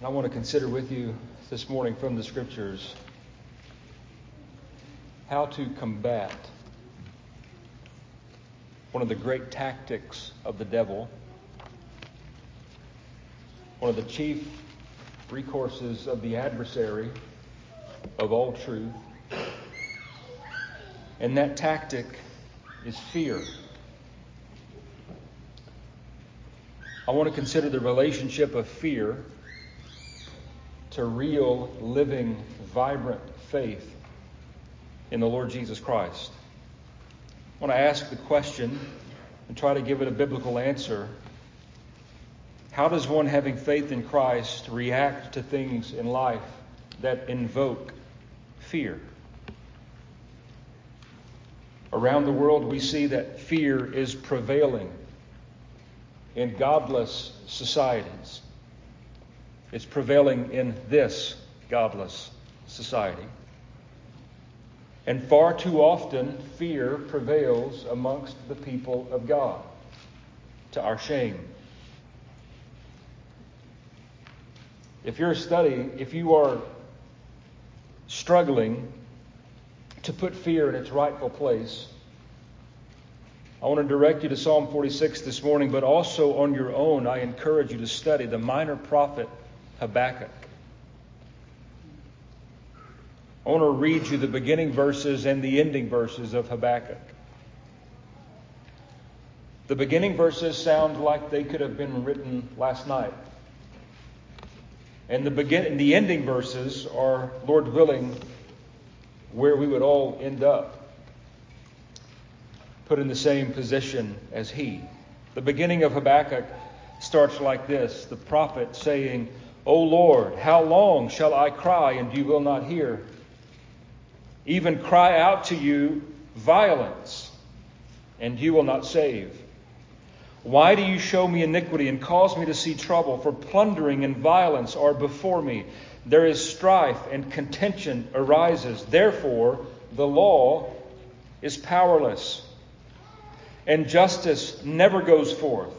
I want to consider with you this morning from the scriptures how to combat one of the great tactics of the devil, one of the chief recourses of the adversary of all truth. And that tactic is fear. I want to consider the relationship of fear to real, living, vibrant faith in the Lord Jesus Christ. I want to ask the question and try to give it a biblical answer. How does one having faith in Christ react to things in life that invoke fear? Around the world, we see that fear is prevailing in godless societies. It's prevailing in this godless society. And far too often, fear prevails amongst the people of God, to our shame. If you're studying, if you are struggling to put fear in its rightful place, I want to direct you to Psalm 46 this morning, but also on your own, I encourage you to study the minor prophet Habakkuk. I want to read you the beginning verses and the ending verses of Habakkuk. The beginning verses sound like they could have been written last night. And the begin the ending verses are, Lord willing, where we would all end up, put in the same position as he. The beginning of Habakkuk starts like this the prophet saying, O Lord, how long shall I cry and you will not hear? Even cry out to you violence, and you will not save. Why do you show me iniquity and cause me to see trouble? For plundering and violence are before me. There is strife and contention arises. Therefore, the law is powerless, and justice never goes forth.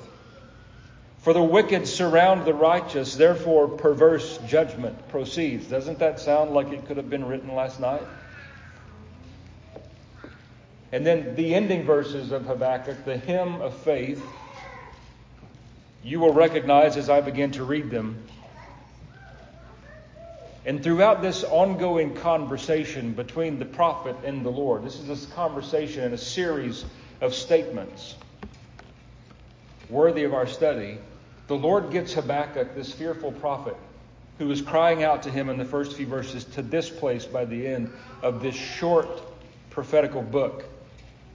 For the wicked surround the righteous, therefore perverse judgment proceeds. Doesn't that sound like it could have been written last night? And then the ending verses of Habakkuk, the hymn of faith, you will recognize as I begin to read them. And throughout this ongoing conversation between the prophet and the Lord, this is this conversation in a series of statements worthy of our study. The Lord gets Habakkuk, this fearful prophet, who is crying out to him in the first few verses, to this place by the end of this short prophetical book.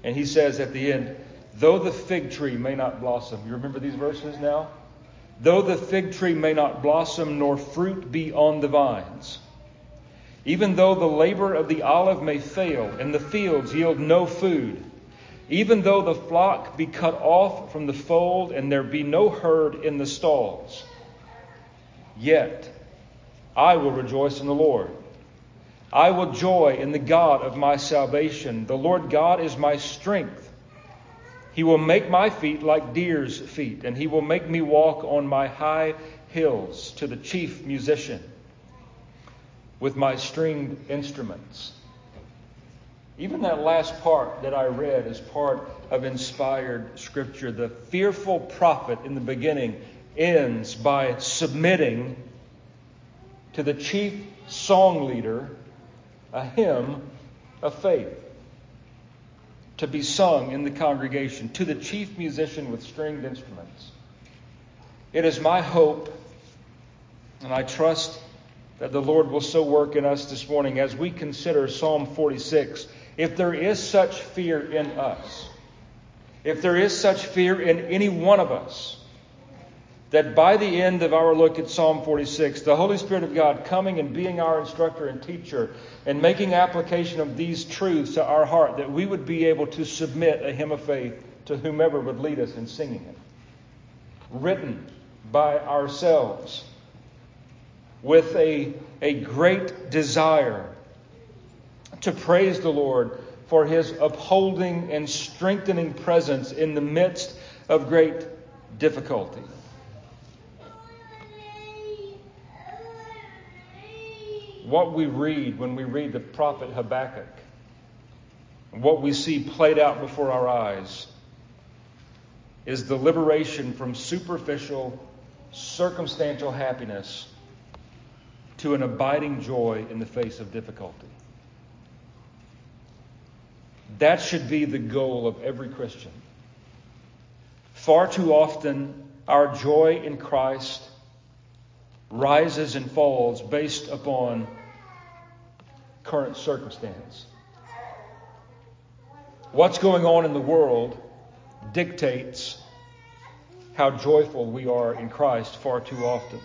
And he says at the end, Though the fig tree may not blossom. You remember these verses now? Though the fig tree may not blossom, nor fruit be on the vines. Even though the labor of the olive may fail, and the fields yield no food. Even though the flock be cut off from the fold, and there be no herd in the stalls. Yet I will rejoice in the Lord. I will joy in the God of my salvation. The Lord God is my strength. He will make my feet like deer's feet, and he will make me walk on my high hills to the chief musician with my stringed instruments. Even that last part that I read is part of inspired scripture. The fearful prophet in the beginning ends by submitting to the chief song leader a hymn of faith to be sung in the congregation to the chief musician with stringed instruments. It is my hope, and I trust that the Lord will so work in us this morning as we consider Psalm 46. If there is such fear in us, if there is such fear in any one of us, that by the end of our look at Psalm 46, the Holy Spirit of God coming and being our instructor and teacher and making application of these truths to our heart, that we would be able to submit a hymn of faith to whomever would lead us in singing it. Written by ourselves with a, a great desire to praise the Lord for his upholding and strengthening presence in the midst of great difficulty. what we read when we read the prophet Habakkuk, what we see played out before our eyes, is the liberation from superficial, circumstantial happiness to an abiding joy in the face of difficulty. That should be the goal of every Christian. Far too often, our joy in Christ rises and falls based upon current circumstance. What's going on in the world dictates how joyful we are in Christ far too often.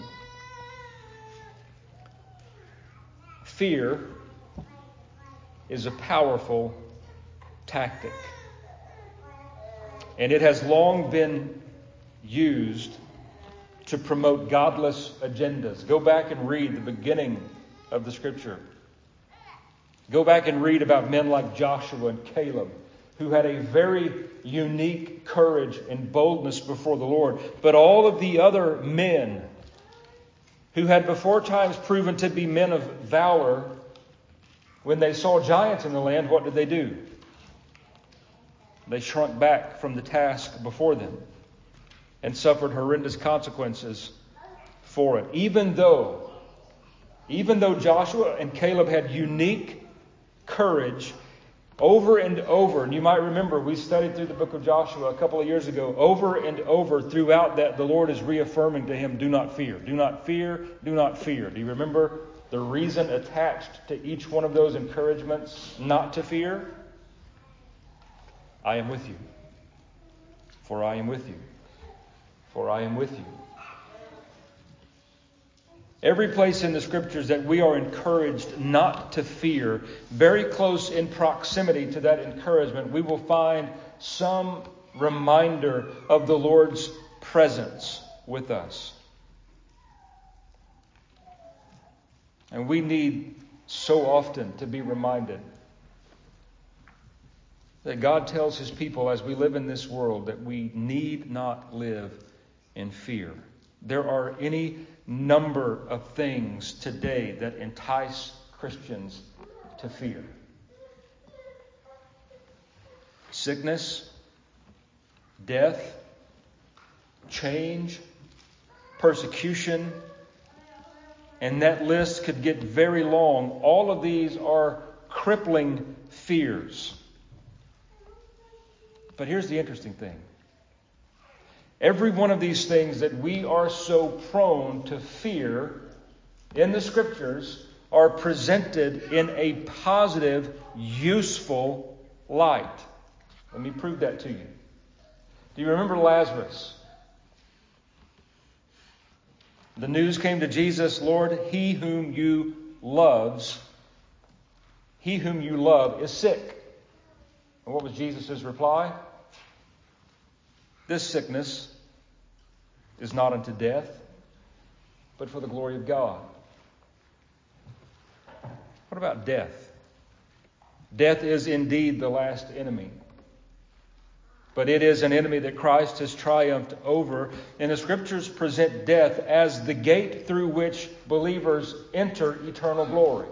Fear is a powerful tactic. And it has long been used to promote godless agendas. Go back and read the beginning of the scripture. Go back and read about men like Joshua and Caleb, who had a very unique courage and boldness before the Lord. But all of the other men who had before times proven to be men of valor, when they saw giants in the land, what did they do? They shrunk back from the task before them and suffered horrendous consequences for it. Even though, even though Joshua and Caleb had unique courage over and over, and you might remember we studied through the book of Joshua a couple of years ago, over and over throughout that the Lord is reaffirming to him, do not fear, do not fear, do not fear. Do you remember the reason attached to each one of those encouragements not to fear? I am with you, for I am with you for I am with you. Every place in the scriptures that we are encouraged not to fear, very close in proximity to that encouragement, we will find some reminder of the Lord's presence with us. And we need so often to be reminded that God tells His people as we live in this world that we need not live in fear. There are any number of things today that entice Christians to fear sickness, death, change, persecution, and that list could get very long. All of these are crippling fears. But here's the interesting thing Every one of these things that we are so prone to fear in the scriptures are presented in a positive, useful light. Let me prove that to you. Do you remember Lazarus? The news came to Jesus, Lord, he whom you loves, he whom you love is sick. And what was Jesus' reply? This sickness is not unto death, but for the glory of God. What about death? Death is indeed the last enemy. But it is an enemy that Christ has triumphed over. And the scriptures present death as the gate through which believers enter eternal glory.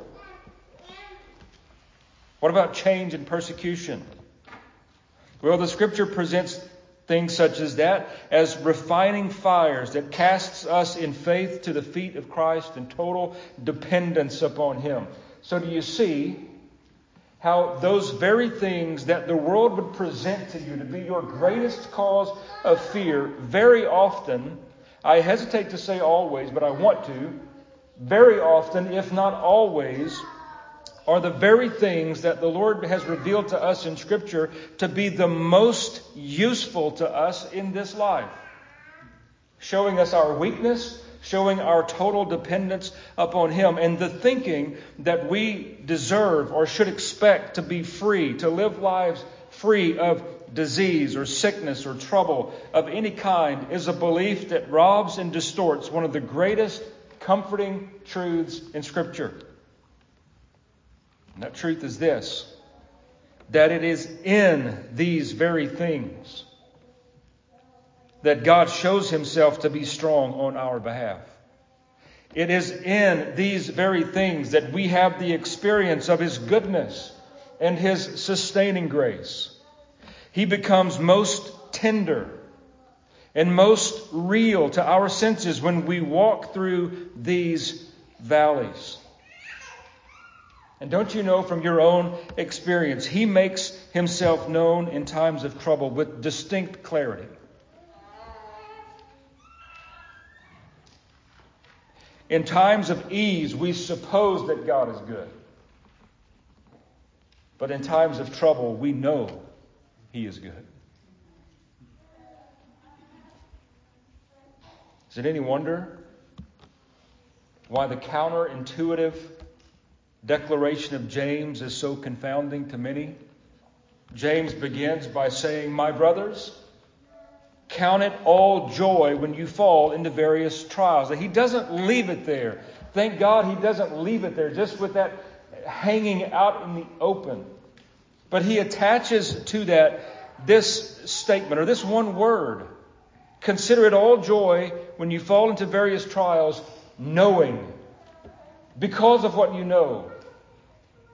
What about change and persecution? Well, the scripture presents Things such as that, as refining fires that casts us in faith to the feet of Christ in total dependence upon Him. So, do you see how those very things that the world would present to you to be your greatest cause of fear, very often, I hesitate to say always, but I want to, very often, if not always, are the very things that the Lord has revealed to us in Scripture to be the most useful to us in this life. Showing us our weakness, showing our total dependence upon Him, and the thinking that we deserve or should expect to be free, to live lives free of disease or sickness or trouble of any kind is a belief that robs and distorts one of the greatest comforting truths in Scripture. And that truth is this that it is in these very things that God shows himself to be strong on our behalf. It is in these very things that we have the experience of His goodness and His sustaining grace. He becomes most tender and most real to our senses when we walk through these valleys. And don't you know from your own experience, He makes Himself known in times of trouble with distinct clarity. In times of ease, we suppose that God is good. But in times of trouble, we know He is good. Is it any wonder why the counterintuitive declaration of James is so confounding to many? James begins by saying, My brothers, count it all joy when you fall into various trials. He doesn't leave it there. Thank God he doesn't leave it there just with that hanging out in the open. But he attaches to that this statement or this one word Consider it all joy when you fall into various trials, knowing, because of what you know.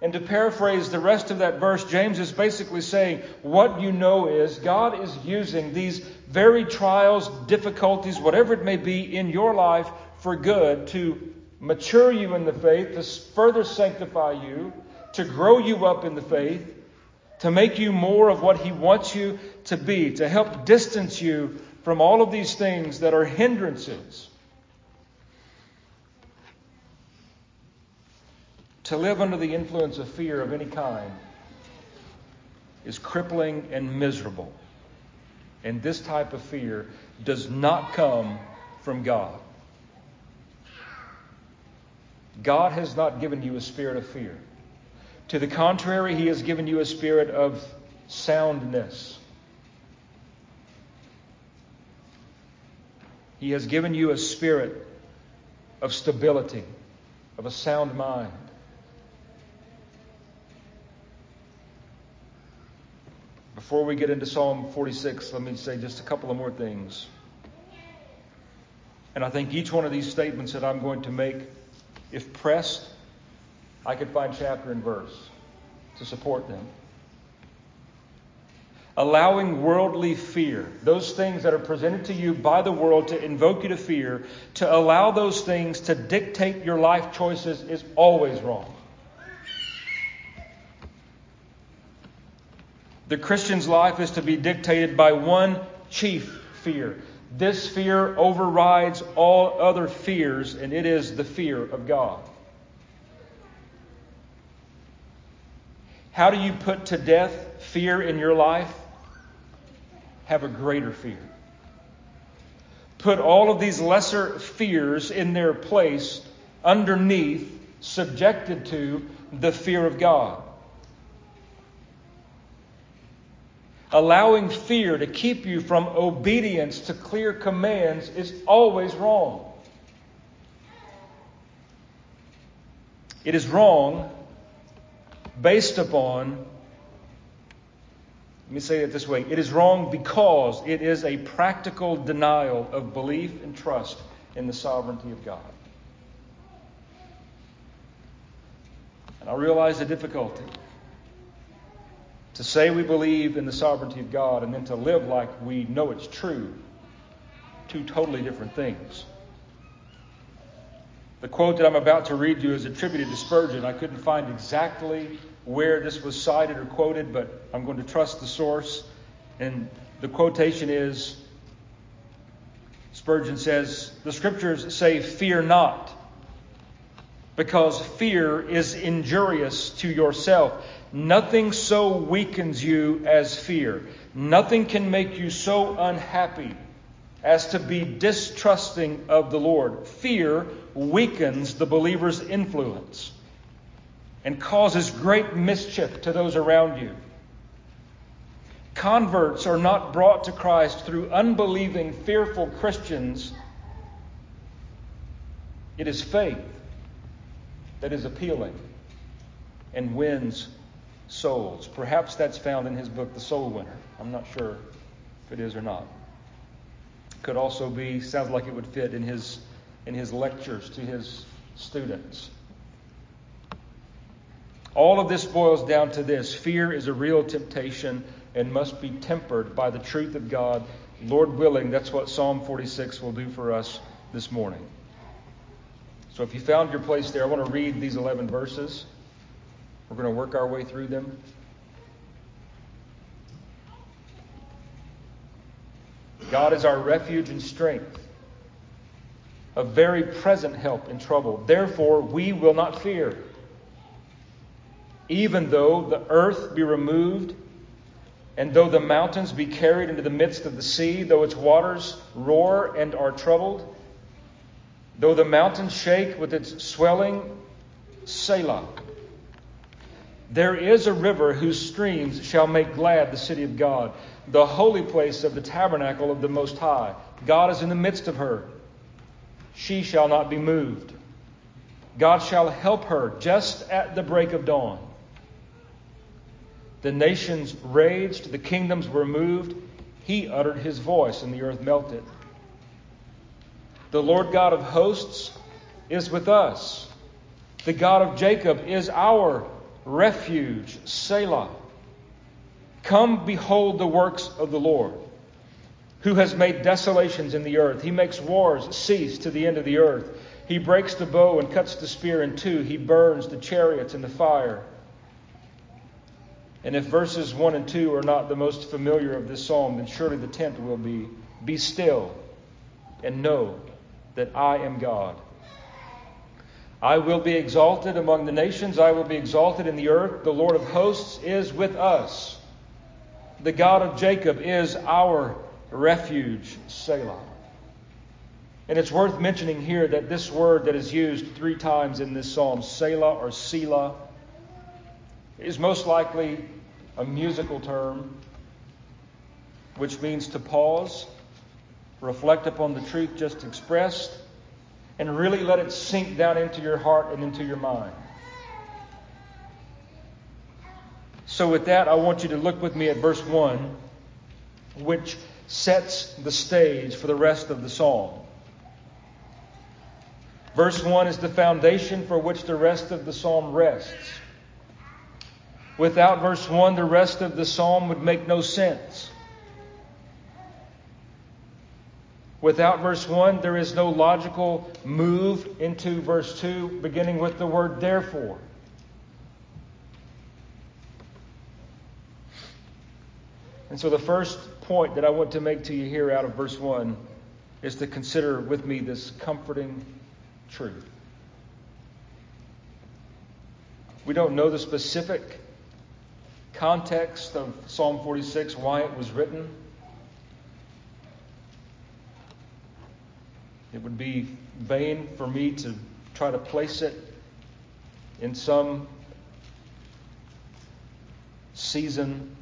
And to paraphrase the rest of that verse, James is basically saying, What you know is God is using these very trials, difficulties, whatever it may be in your life for good to mature you in the faith, to further sanctify you, to grow you up in the faith, to make you more of what He wants you to be, to help distance you from all of these things that are hindrances. To live under the influence of fear of any kind is crippling and miserable. And this type of fear does not come from God. God has not given you a spirit of fear. To the contrary, He has given you a spirit of soundness. He has given you a spirit of stability, of a sound mind. Before we get into Psalm 46, let me say just a couple of more things. And I think each one of these statements that I'm going to make, if pressed, I could find chapter and verse to support them allowing worldly fear, those things that are presented to you by the world to invoke you to fear, to allow those things to dictate your life choices is always wrong. The Christian's life is to be dictated by one chief fear. This fear overrides all other fears, and it is the fear of God. How do you put to death fear in your life? have a greater fear. Put all of these lesser fears in their place underneath, subjected to the fear of God. Allowing fear to keep you from obedience to clear commands is always wrong. It is wrong based upon let me say it this way it is wrong because it is a practical denial of belief and trust in the sovereignty of God. And I realize the difficulty. To say we believe in the sovereignty of God and then to live like we know it's true, two totally different things. The quote that I'm about to read you is attributed to Spurgeon. I couldn't find exactly where this was cited or quoted, but I'm going to trust the source. And the quotation is Spurgeon says, The scriptures say, Fear not, because fear is injurious to yourself. Nothing so weakens you as fear. Nothing can make you so unhappy as to be distrusting of the Lord. Fear weakens the believer's influence and causes great mischief to those around you. Converts are not brought to Christ through unbelieving, fearful Christians. It is faith that is appealing and wins souls. Perhaps that's found in his book, The Soul Winner. I'm not sure if it is or not. Could also be, sounds like it would fit in his in his lectures to his students. All of this boils down to this fear is a real temptation and must be tempered by the truth of God. Lord willing, that's what Psalm 46 will do for us this morning. So if you found your place there, I want to read these 11 verses. We're going to work our way through them. God is our refuge and strength, a very present help in trouble. Therefore, we will not fear. Even though the earth be removed, and though the mountains be carried into the midst of the sea, though its waters roar and are troubled, though the mountains shake with its swelling, Selah. There is a river whose streams shall make glad the city of God, the holy place of the tabernacle of the Most High. God is in the midst of her. She shall not be moved. God shall help her just at the break of dawn. The nations raged, the kingdoms were moved. He uttered his voice, and the earth melted. The Lord God of hosts is with us. The God of Jacob is our refuge. Selah. Come behold the works of the Lord, who has made desolations in the earth. He makes wars cease to the end of the earth. He breaks the bow and cuts the spear in two. He burns the chariots in the fire. And if verses 1 and 2 are not the most familiar of this psalm, then surely the tenth will be Be still and know that I am God. I will be exalted among the nations, I will be exalted in the earth. The Lord of hosts is with us. The God of Jacob is our refuge, Selah. And it's worth mentioning here that this word that is used three times in this psalm, Selah or Selah, is most likely a musical term which means to pause, reflect upon the truth just expressed, and really let it sink down into your heart and into your mind. So, with that, I want you to look with me at verse 1, which sets the stage for the rest of the psalm. Verse 1 is the foundation for which the rest of the psalm rests. Without verse 1, the rest of the psalm would make no sense. Without verse 1, there is no logical move into verse 2, beginning with the word therefore. And so, the first point that I want to make to you here out of verse 1 is to consider with me this comforting truth. We don't know the specific context of Psalm 46, why it was written. It would be vain for me to try to place it in some season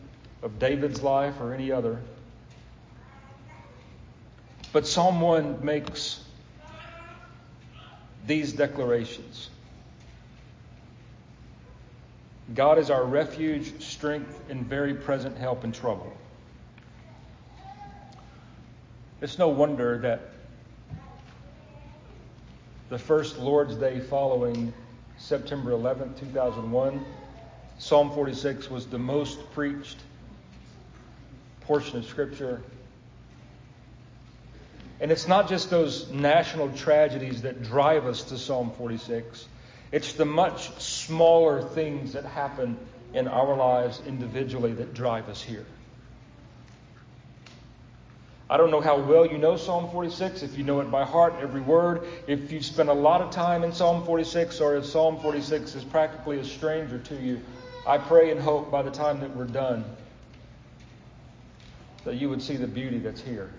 of David's life or any other. But Psalm 1 makes these declarations. God is our refuge, strength, and very present help in trouble. It's no wonder that the first Lord's Day following September 11, 2001, Psalm 46 was the most preached portion of Scripture. And it's not just those national tragedies that drive us to Psalm 46. It's the much smaller things that happen in our lives individually that drive us here. I don't know how well you know Psalm 46, if you know it by heart, every word, if you've spent a lot of time in Psalm 46, or if Psalm 46 is practically a stranger to you. I pray and hope by the time that we're done that you would see the beauty that's here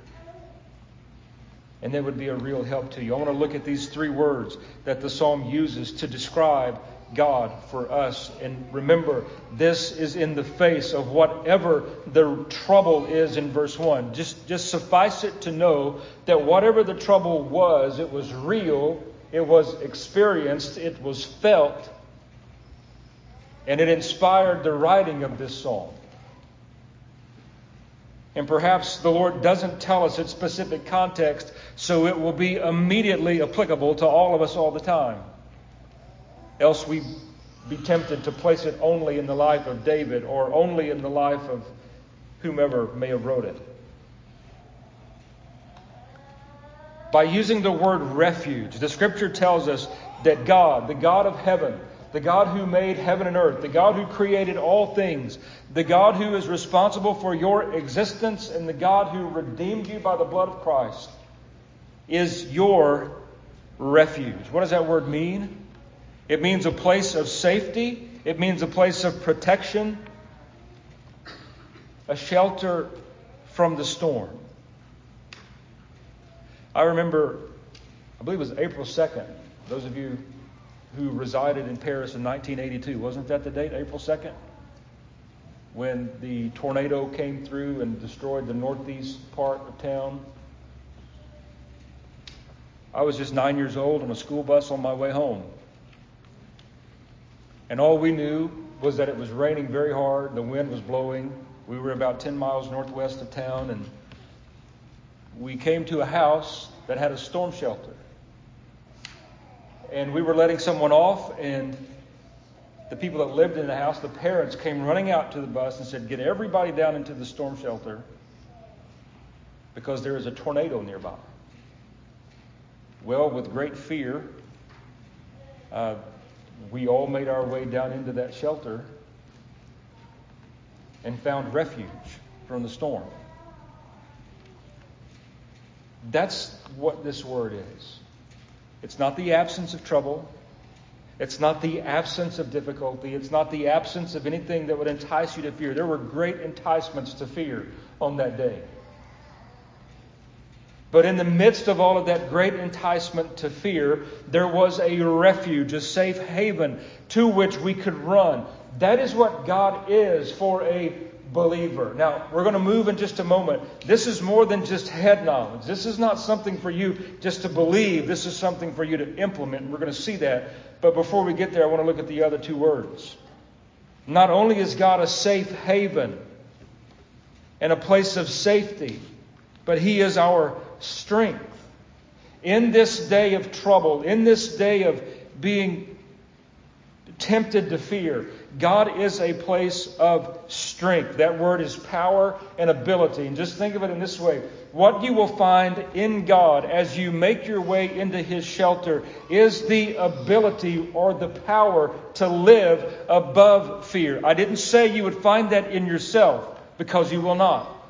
and that would be a real help to you. I want to look at these three words that the psalm uses to describe God for us. And remember, this is in the face of whatever the trouble is in verse 1. Just, just suffice it to know that whatever the trouble was, it was real, it was experienced, it was felt, and it inspired the writing of this psalm. And perhaps the Lord doesn't tell us its specific context, so it will be immediately applicable to all of us all the time. Else we be tempted to place it only in the life of David or only in the life of whomever may have wrote it. By using the word refuge, the scripture tells us that God, the God of heaven, the God who made heaven and earth, the God who created all things, the God who is responsible for your existence, and the God who redeemed you by the blood of Christ, is your refuge. What does that word mean? It means a place of safety, it means a place of protection, a shelter from the storm. I remember, I believe it was April 2nd. Those of you who resided in Paris in 1982, wasn't that the date, April 2nd? When the tornado came through and destroyed the northeast part of town. I was just nine years old on a school bus on my way home. And all we knew was that it was raining very hard, the wind was blowing. We were about 10 miles northwest of town, and we came to a house that had a storm shelter. And we were letting someone off, and the people that lived in the house, the parents, came running out to the bus and said, Get everybody down into the storm shelter because there is a tornado nearby. Well, with great fear, uh, we all made our way down into that shelter and found refuge from the storm. That's what this word is. It's not the absence of trouble. It's not the absence of difficulty. It's not the absence of anything that would entice you to fear. There were great enticements to fear on that day. But in the midst of all of that great enticement to fear, there was a refuge, a safe haven to which we could run. That is what God is for a believer. Now, we're going to move in just a moment. This is more than just head knowledge. This is not something for you just to believe. This is something for you to implement. We're going to see that. But before we get there, I want to look at the other two words. Not only is God a safe haven and a place of safety, but He is our strength. In this day of trouble, in this day of being tempted to fear, God is a place of strength. That word is power and ability. And just think of it in this way what you will find in God as you make your way into His shelter is the ability or the power to live above fear. I didn't say you would find that in yourself because you will not.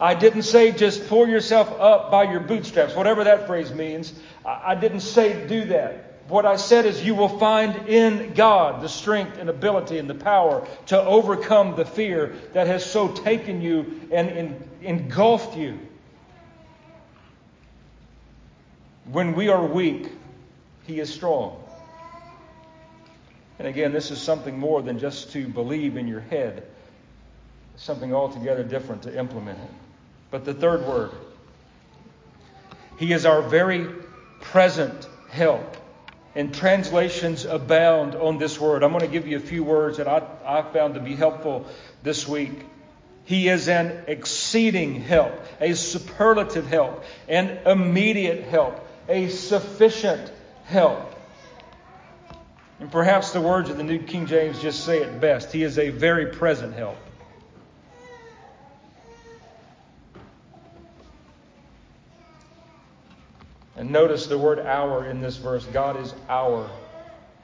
I didn't say just pull yourself up by your bootstraps, whatever that phrase means. I didn't say do that. What I said is, you will find in God the strength and ability and the power to overcome the fear that has so taken you and engulfed you. When we are weak, He is strong. And again, this is something more than just to believe in your head, something altogether different to implement it. But the third word, He is our very present help. And translations abound on this word. I'm going to give you a few words that I, I found to be helpful this week. He is an exceeding help, a superlative help, an immediate help, a sufficient help. And perhaps the words of the New King James just say it best. He is a very present help. And notice the word our in this verse. God is our.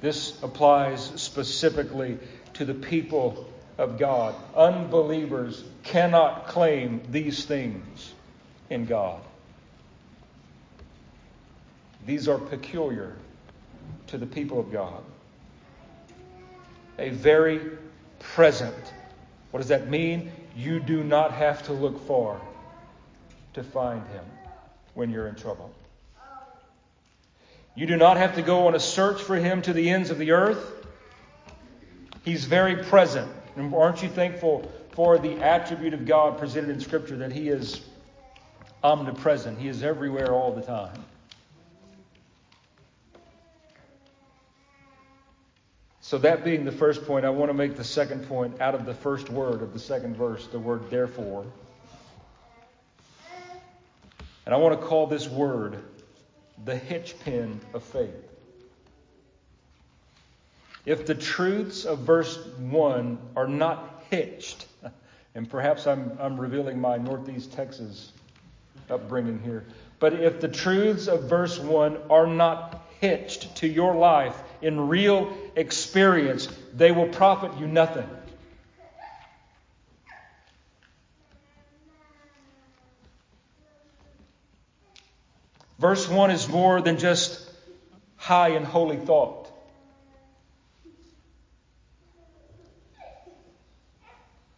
This applies specifically to the people of God. Unbelievers cannot claim these things in God. These are peculiar to the people of God. A very present. What does that mean? You do not have to look far to find him when you're in trouble. You do not have to go on a search for him to the ends of the earth. He's very present. And aren't you thankful for the attribute of God presented in Scripture that he is omnipresent? He is everywhere all the time. So, that being the first point, I want to make the second point out of the first word of the second verse, the word therefore. And I want to call this word the hitchpin of faith. If the truths of verse 1 are not hitched, and perhaps I'm, I'm revealing my Northeast Texas upbringing here, but if the truths of verse 1 are not hitched to your life in real experience, they will profit you nothing. Verse 1 is more than just high and holy thought.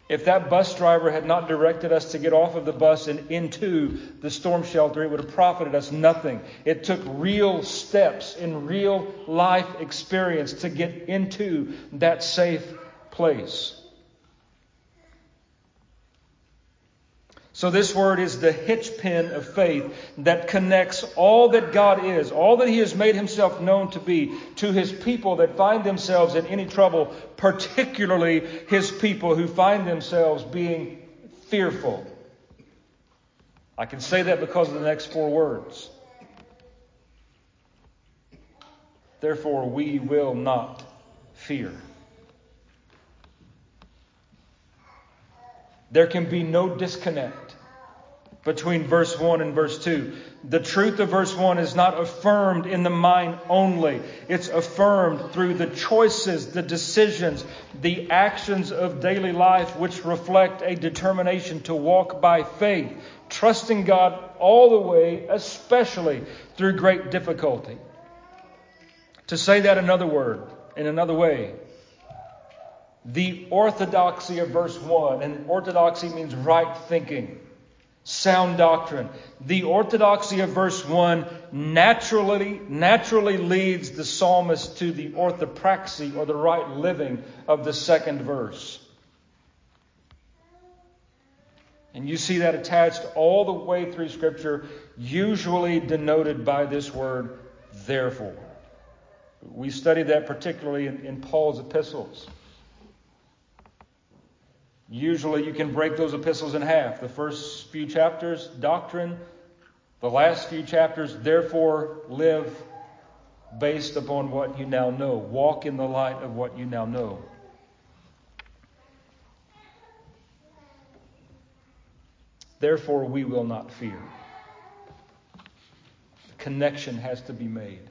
If that bus driver had not directed us to get off of the bus and into the storm shelter, it would have profited us nothing. It took real steps in real life experience to get into that safe place. So, this word is the hitchpin of faith that connects all that God is, all that He has made Himself known to be, to His people that find themselves in any trouble, particularly His people who find themselves being fearful. I can say that because of the next four words. Therefore, we will not fear. There can be no disconnect between verse 1 and verse 2. The truth of verse 1 is not affirmed in the mind only, it's affirmed through the choices, the decisions, the actions of daily life, which reflect a determination to walk by faith, trusting God all the way, especially through great difficulty. To say that another word, in another way, the orthodoxy of verse 1, and orthodoxy means right thinking sound doctrine. The orthodoxy of verse 1 naturally, naturally leads the psalmist to the orthopraxy or the right living of the second verse. And you see that attached all the way through Scripture, usually denoted by this word, therefore. We studied that particularly in, in Paul's epistles. Usually you can break those epistles in half. The first few chapters, doctrine. The last few chapters, therefore, live based upon what you now know. Walk in the light of what you now know. Therefore, we will not fear. The connection has to be made.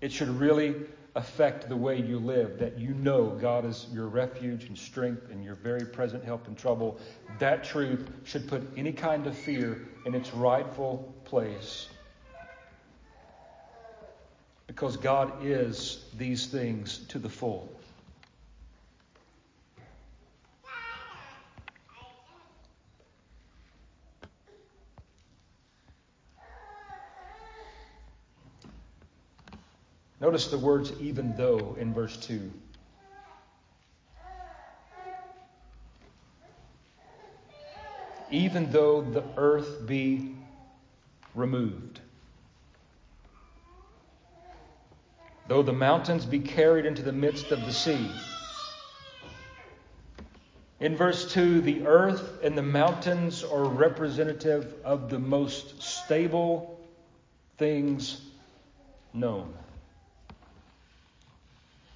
It should really affect the way you live, that you know God is your refuge and strength and your very present help in trouble, that truth should put any kind of fear in its rightful place. Because God is these things to the full. Notice the words even though in verse 2. Even though the earth be removed, though the mountains be carried into the midst of the sea. In verse 2, the earth and the mountains are representative of the most stable things known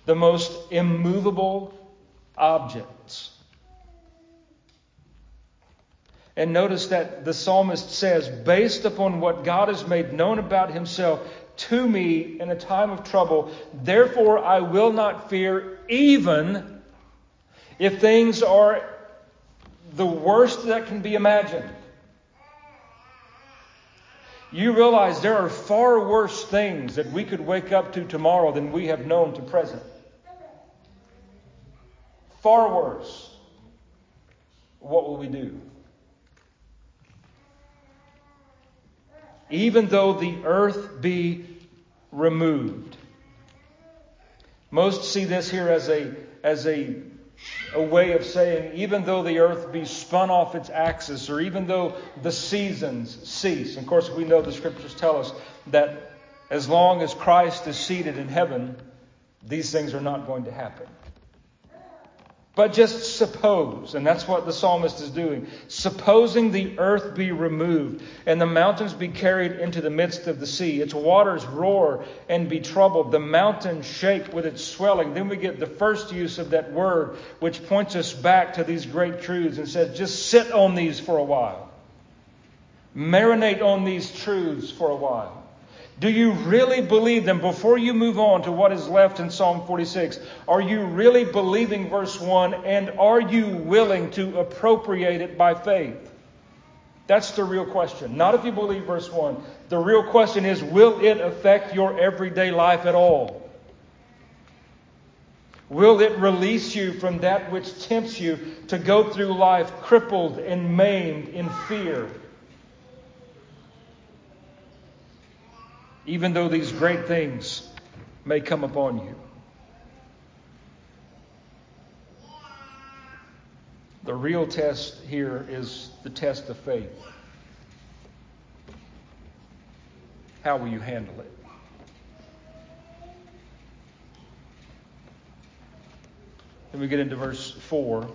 the most immovable objects. And notice that the psalmist says, based upon what God has made known about himself to me in a time of trouble, therefore I will not fear, even if things are the worst that can be imagined. You realize there are far worse things that we could wake up to tomorrow than we have known to present. Far worse. What will we do? Even though the earth be removed. Most see this here as a, as a, a way of saying, even though the earth be spun off its axis, or even though the seasons cease. Of course, we know the scriptures tell us that as long as Christ is seated in heaven, these things are not going to happen. But just suppose, and that's what the psalmist is doing. Supposing the earth be removed and the mountains be carried into the midst of the sea, its waters roar and be troubled, the mountains shake with its swelling. Then we get the first use of that word, which points us back to these great truths and says, just sit on these for a while. Marinate on these truths for a while. Do you really believe them? Before you move on to what is left in Psalm 46, are you really believing verse 1 and are you willing to appropriate it by faith? That's the real question. Not if you believe verse 1. The real question is will it affect your everyday life at all? Will it release you from that which tempts you to go through life crippled and maimed in fear? Even though these great things may come upon you. The real test here is the test of faith. How will you handle it? Then we get into verse 4.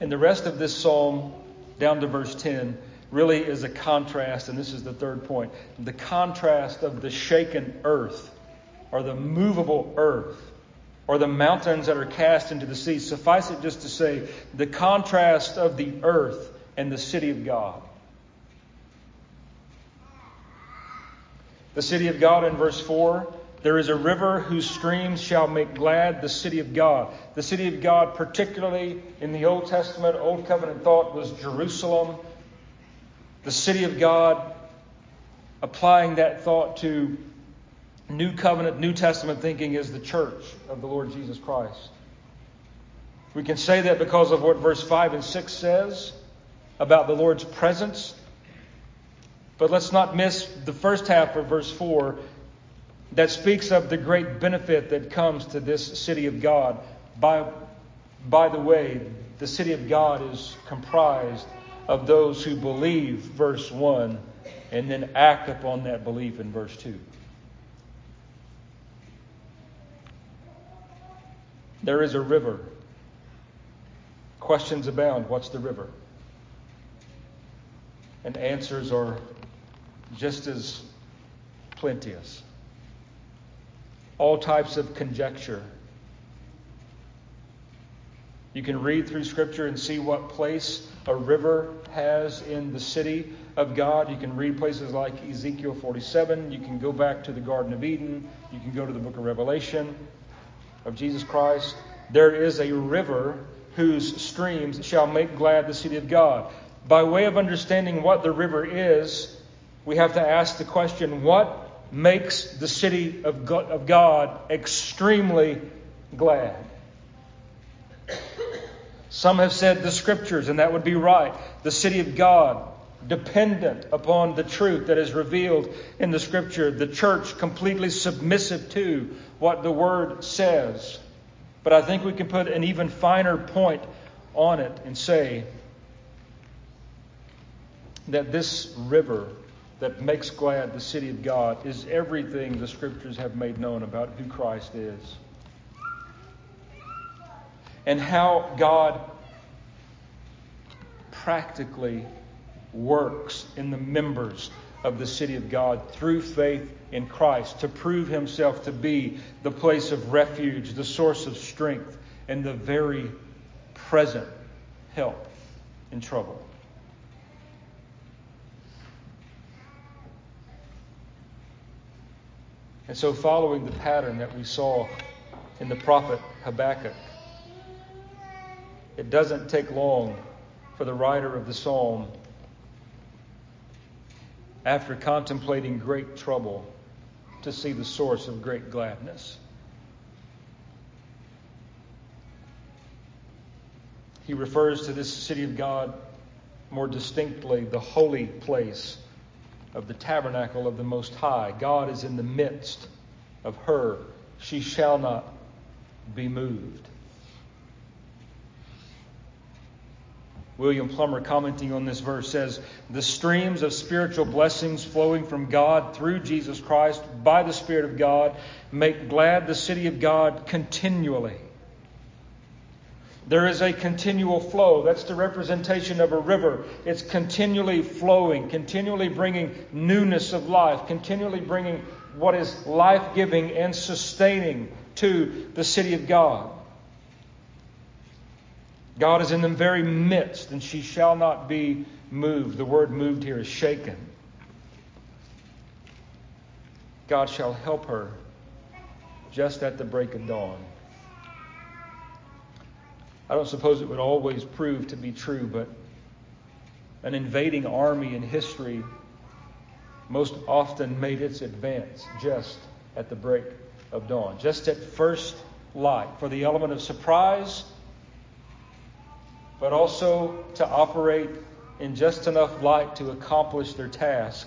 And the rest of this psalm, down to verse 10, really is a contrast, and this is the third point the contrast of the shaken earth or the movable earth or the mountains that are cast into the sea. Suffice it just to say the contrast of the earth and the city of God. The city of God in verse 4 there is a river whose streams shall make glad the city of God. The city of God, particularly in the Old Testament, Old Covenant thought, was Jerusalem the city of God, applying that thought to New Covenant, New Testament thinking is the church of the Lord Jesus Christ. We can say that because of what verse 5 and 6 says about the Lord's presence. But let's not miss the first half of verse 4 that speaks of the great benefit that comes to this city of God. By, by the way, the city of God is comprised of those who believe, verse 1, and then act upon that belief in verse 2. There is a river. Questions abound. What's the river? And answers are just as plenteous. All types of conjecture. You can read through Scripture and see what place a river has in the city of God. You can read places like Ezekiel 47. You can go back to the Garden of Eden. You can go to the book of Revelation of Jesus Christ. There is a river whose streams shall make glad the city of God. By way of understanding what the river is, we have to ask the question what makes the city of God extremely glad? Some have said the scriptures, and that would be right. The city of God, dependent upon the truth that is revealed in the scripture. The church, completely submissive to what the word says. But I think we can put an even finer point on it and say that this river that makes glad the city of God is everything the scriptures have made known about who Christ is and how God practically works in the members of the city of God through faith in Christ to prove himself to be the place of refuge, the source of strength, and the very present help in trouble. And so, following the pattern that we saw in the prophet Habakkuk, it doesn't take long for the writer of the psalm, after contemplating great trouble, to see the source of great gladness. He refers to this city of God more distinctly, the holy place of the tabernacle of the Most High. God is in the midst of her. She shall not be moved. William Plumer, commenting on this verse, says, The streams of spiritual blessings flowing from God through Jesus Christ by the Spirit of God make glad the city of God continually. There is a continual flow. That's the representation of a river. It's continually flowing, continually bringing newness of life, continually bringing what is life giving and sustaining to the city of God. God is in the very midst, and she shall not be moved. The word moved here is shaken. God shall help her just at the break of dawn. I don't suppose it would always prove to be true, but an invading army in history most often made its advance just at the break of dawn, just at first light, for the element of surprise, but also to operate in just enough light to accomplish their task.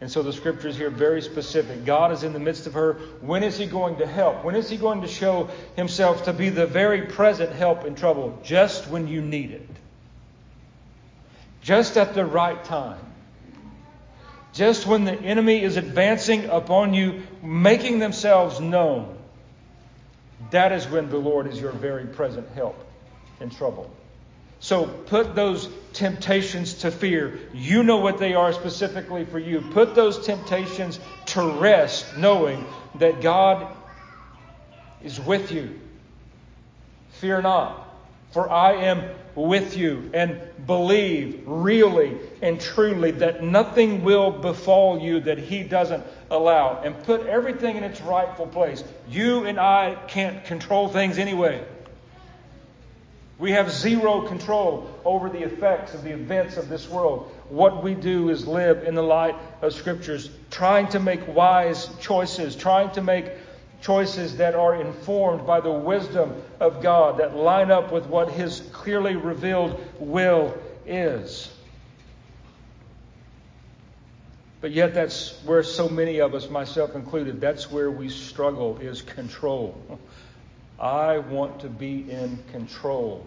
And so the scripture is here very specific. God is in the midst of her. When is He going to help? When is He going to show Himself to be the very present help in trouble? Just when you need it. Just at the right time. Just when the enemy is advancing upon you, making themselves known. That is when the Lord is your very present help in trouble. So put those temptations to fear. You know what they are specifically for you. Put those temptations to rest, knowing that God is with you. Fear not, for I am with you. And believe really and truly that nothing will befall you that He doesn't allow. And put everything in its rightful place. You and I can't control things anyway. We have zero control over the effects of the events of this world. What we do is live in the light of Scriptures, trying to make wise choices, trying to make choices that are informed by the wisdom of God, that line up with what His clearly revealed will is. But yet, that's where so many of us, myself included, that's where we struggle is control. I want to be in control.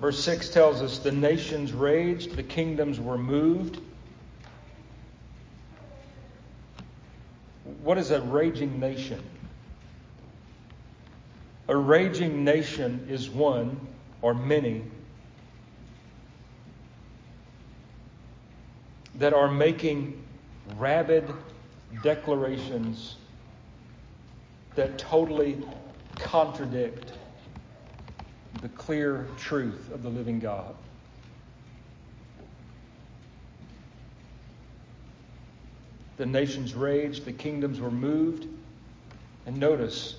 Verse 6 tells us the nations raged, the kingdoms were moved. What is a raging nation? A raging nation is one or many that are making rabid declarations that totally contradict the clear truth of the living God. The nations raged, the kingdoms were moved, and notice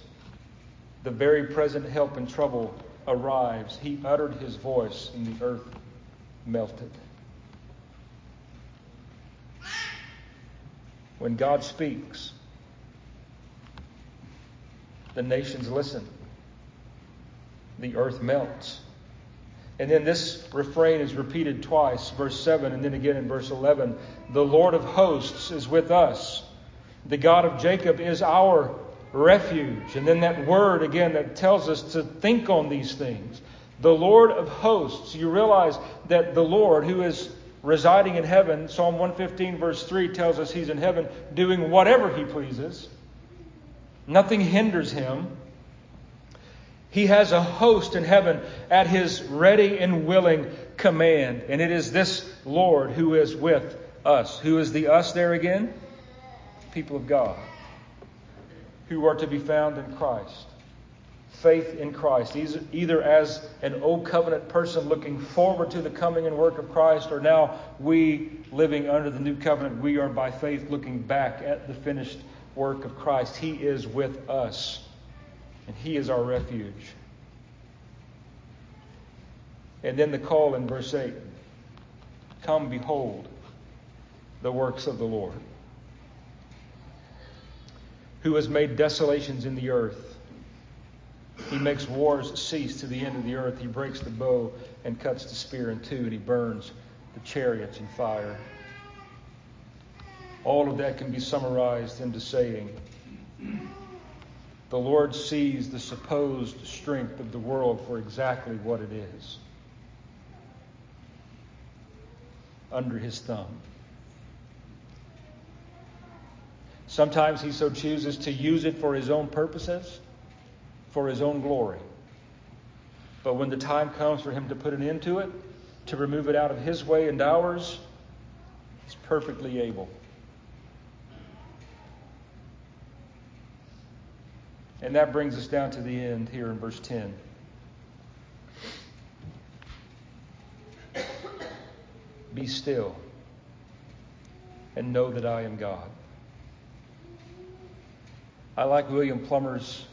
the very present help in trouble arrives. He uttered his voice, and the earth melted. When God speaks, the nations listen. The earth melts. And then this refrain is repeated twice, verse 7, and then again in verse 11. The Lord of hosts is with us. The God of Jacob is our refuge. And then that word again that tells us to think on these things. The Lord of hosts. You realize that the Lord, who is residing in heaven. Psalm 115, verse 3 tells us he's in heaven doing whatever he pleases. Nothing hinders him. He has a host in heaven at his ready and willing command. And it is this Lord who is with us. Who is the us there again? People of God. Who are to be found in Christ faith in Christ, either as an old covenant person looking forward to the coming and work of Christ, or now we living under the new covenant, we are by faith looking back at the finished work of Christ. He is with us, and He is our refuge. And then the call in verse 8 Come, behold the works of the Lord, who has made desolations in the earth he makes wars cease to the end of the earth. He breaks the bow and cuts the spear in two, and he burns the chariots in fire. All of that can be summarized into saying, the Lord sees the supposed strength of the world for exactly what it is under his thumb. Sometimes he so chooses to use it for his own purposes, for his own glory. But when the time comes for him to put an end to it, to remove it out of his way and ours, he's perfectly able. And that brings us down to the end here in verse 10. Be still and know that I am God. I like William Plumer's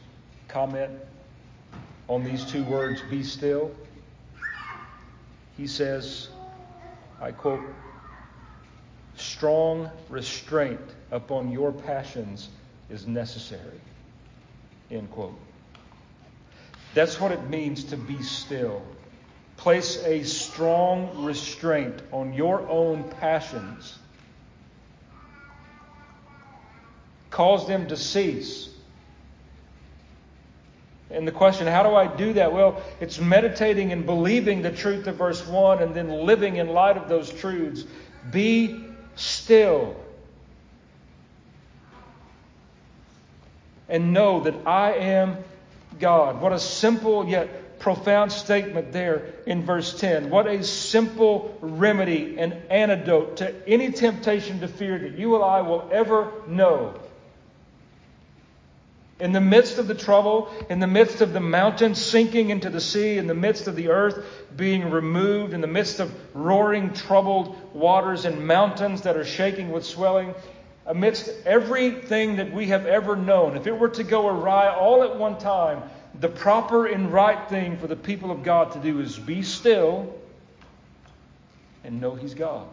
comment on these two words, be still. He says, I quote, strong restraint upon your passions is necessary. End quote. That's what it means to be still. Place a strong restraint on your own passions. Cause them to cease. And the question, how do I do that? Well, it's meditating and believing the truth of verse 1 and then living in light of those truths. Be still. And know that I am God. What a simple yet profound statement there in verse 10. What a simple remedy and antidote to any temptation to fear that you and I will ever know. In the midst of the trouble, in the midst of the mountain sinking into the sea, in the midst of the earth being removed, in the midst of roaring, troubled waters and mountains that are shaking with swelling, amidst everything that we have ever known, if it were to go awry all at one time, the proper and right thing for the people of God to do is be still and know He's God.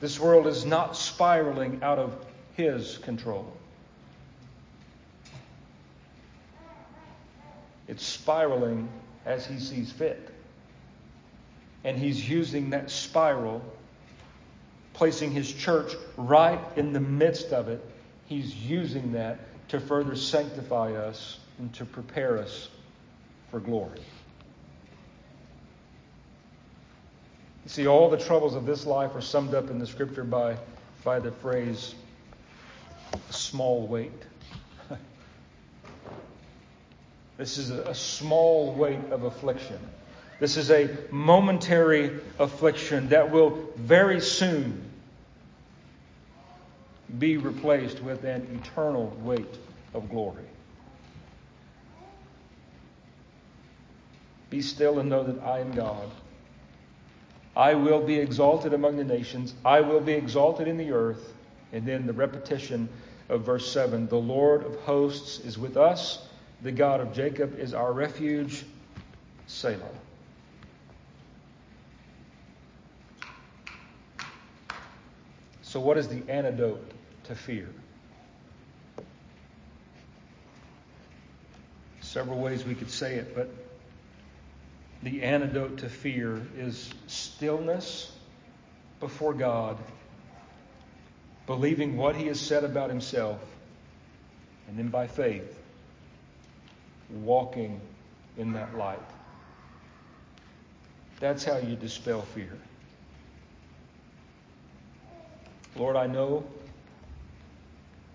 This world is not spiraling out of his control. It's spiraling as He sees fit. And He's using that spiral, placing His church right in the midst of it. He's using that to further sanctify us and to prepare us for glory. You see, all the troubles of this life are summed up in the scripture by, by the phrase small weight. this is a small weight of affliction. This is a momentary affliction that will very soon be replaced with an eternal weight of glory. Be still and know that I am God. I will be exalted among the nations. I will be exalted in the earth. And then the repetition of verse 7 The Lord of hosts is with us, the God of Jacob is our refuge. Selah. So, what is the antidote to fear? Several ways we could say it, but the antidote to fear is stillness before God believing what he has said about himself, and then by faith, walking in that light. That's how you dispel fear. Lord, I know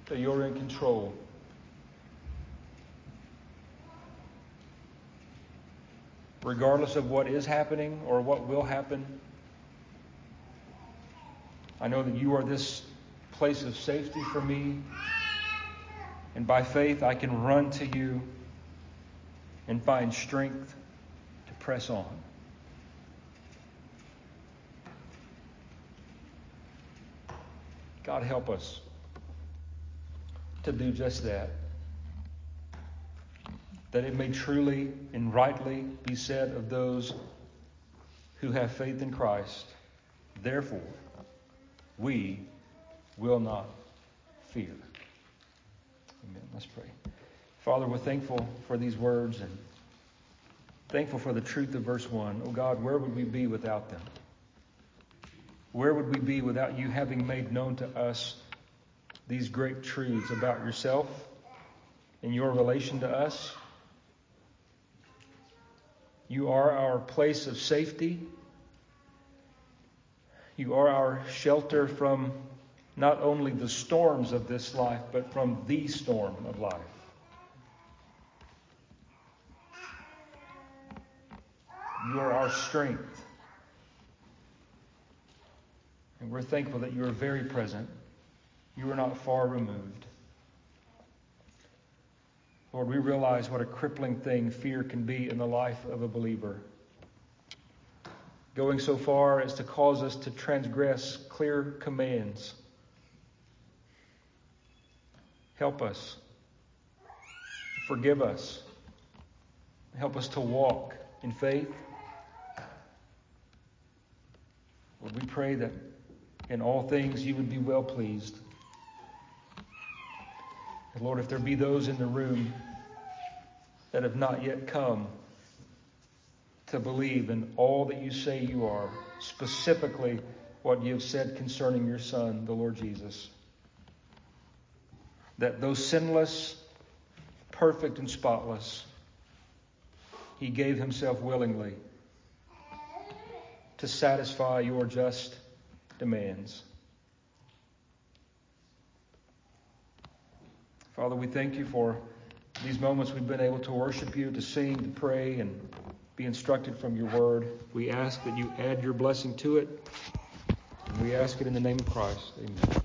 that you're in control. Regardless of what is happening or what will happen, I know that you are this place of safety for me. And by faith, I can run to you and find strength to press on. God, help us to do just that. That it may truly and rightly be said of those who have faith in Christ, therefore, we will not fear. Amen. Let's pray. Father, we're thankful for these words and thankful for the truth of verse 1. Oh God, where would we be without them? Where would we be without you having made known to us these great truths about yourself and your relation to us. You are our place of safety. You are our shelter from not only the storms of this life, but from the storm of life. You are our strength. And we're thankful that you are very present. You are not far removed. Lord, we realize what a crippling thing fear can be in the life of a believer. Going so far as to cause us to transgress clear commands. Help us. Forgive us. Help us to walk in faith. Lord, we pray that in all things you would be well pleased. And Lord, if there be those in the room that have not yet come to believe in all that you say you are, specifically what you have said concerning your Son, the Lord Jesus, that though sinless, perfect, and spotless, he gave himself willingly to satisfy your just demands. Father, we thank you for these moments we've been able to worship you, to sing, to pray, and be instructed from your word. We ask that you add your blessing to it. And we ask it in the name of Christ. Amen.